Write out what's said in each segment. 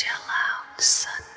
chill out, Sunday.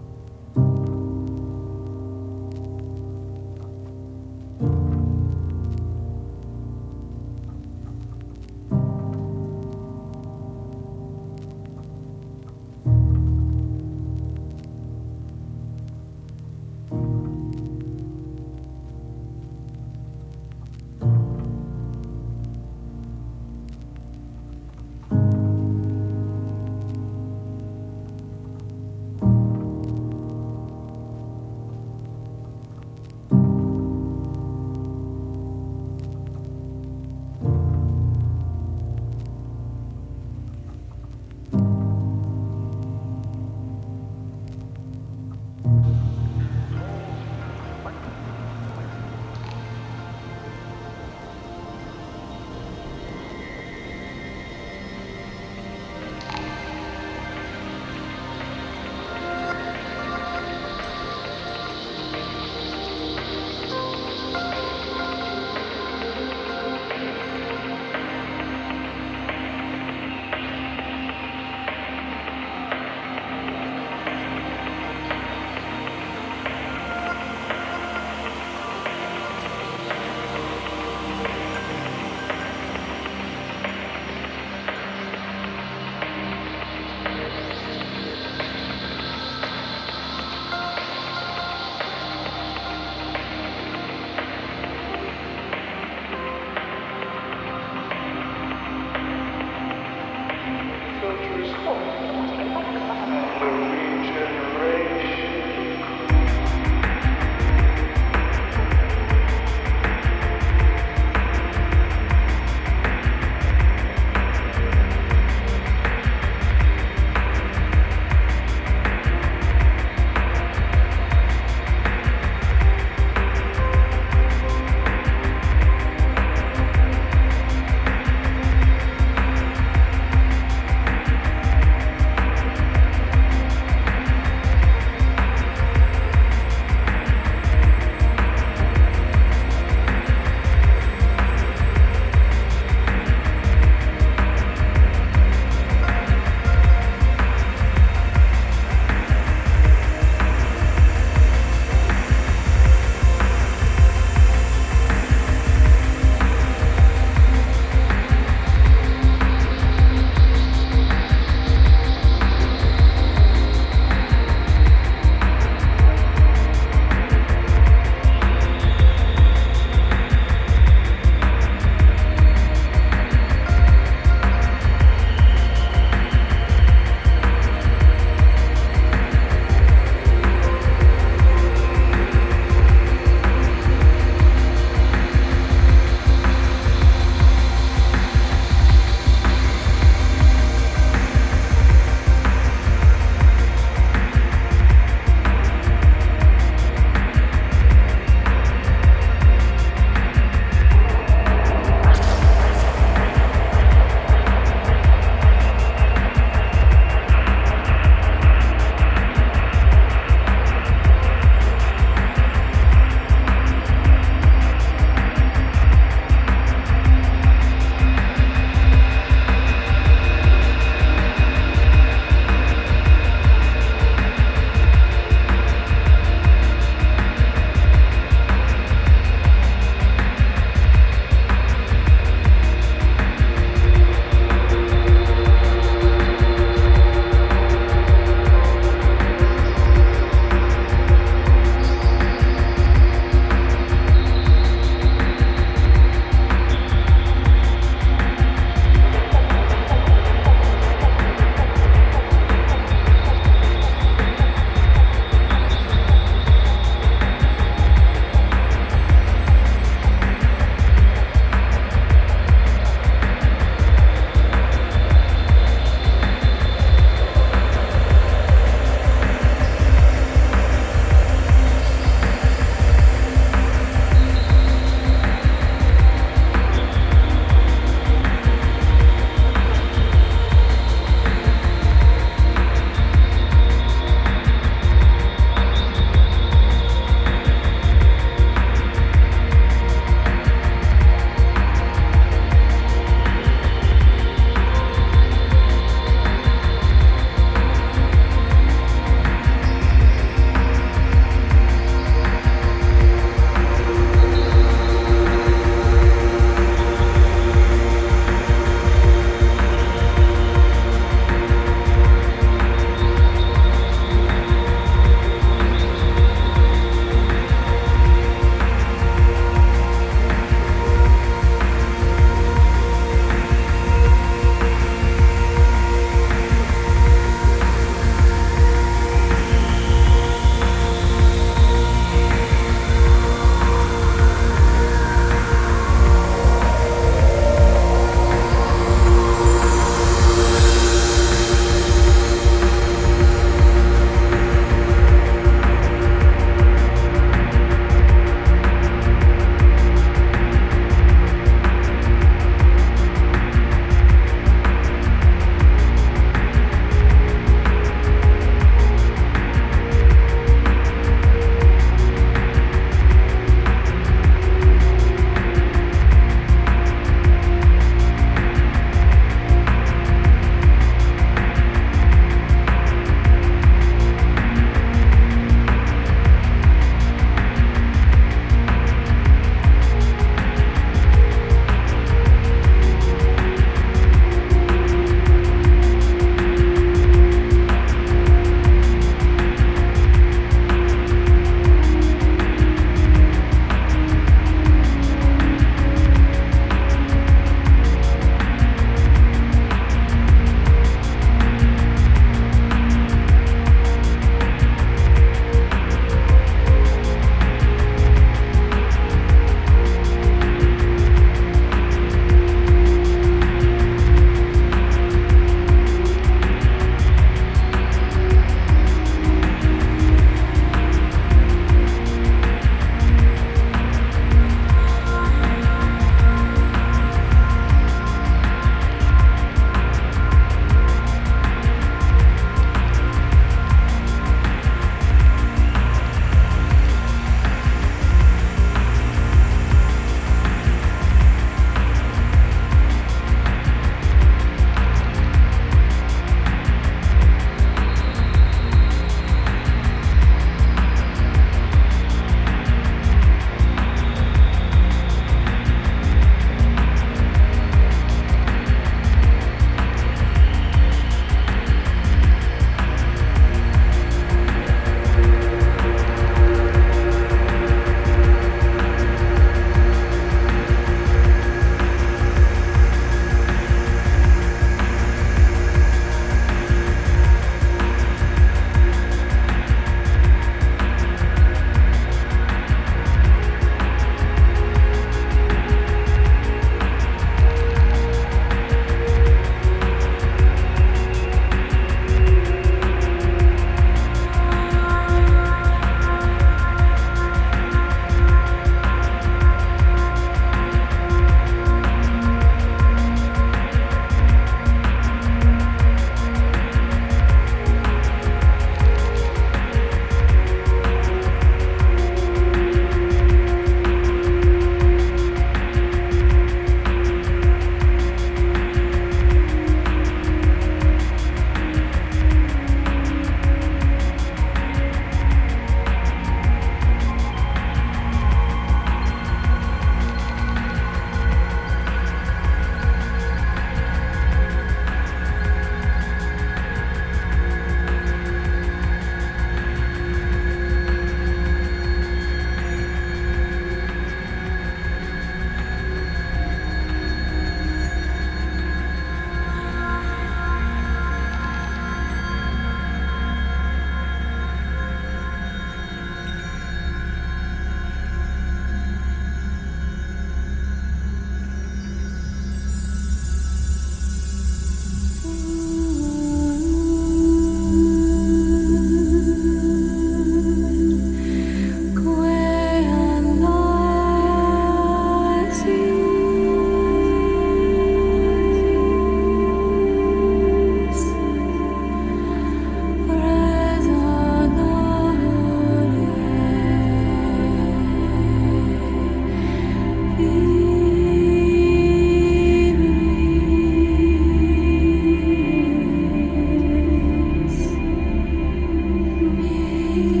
you.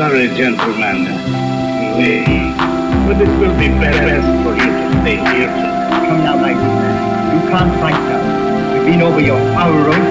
Sorry, gentlemen. We, but it will be best for you to stay here. Come now, my good man. You can't fight us. We've been over your power road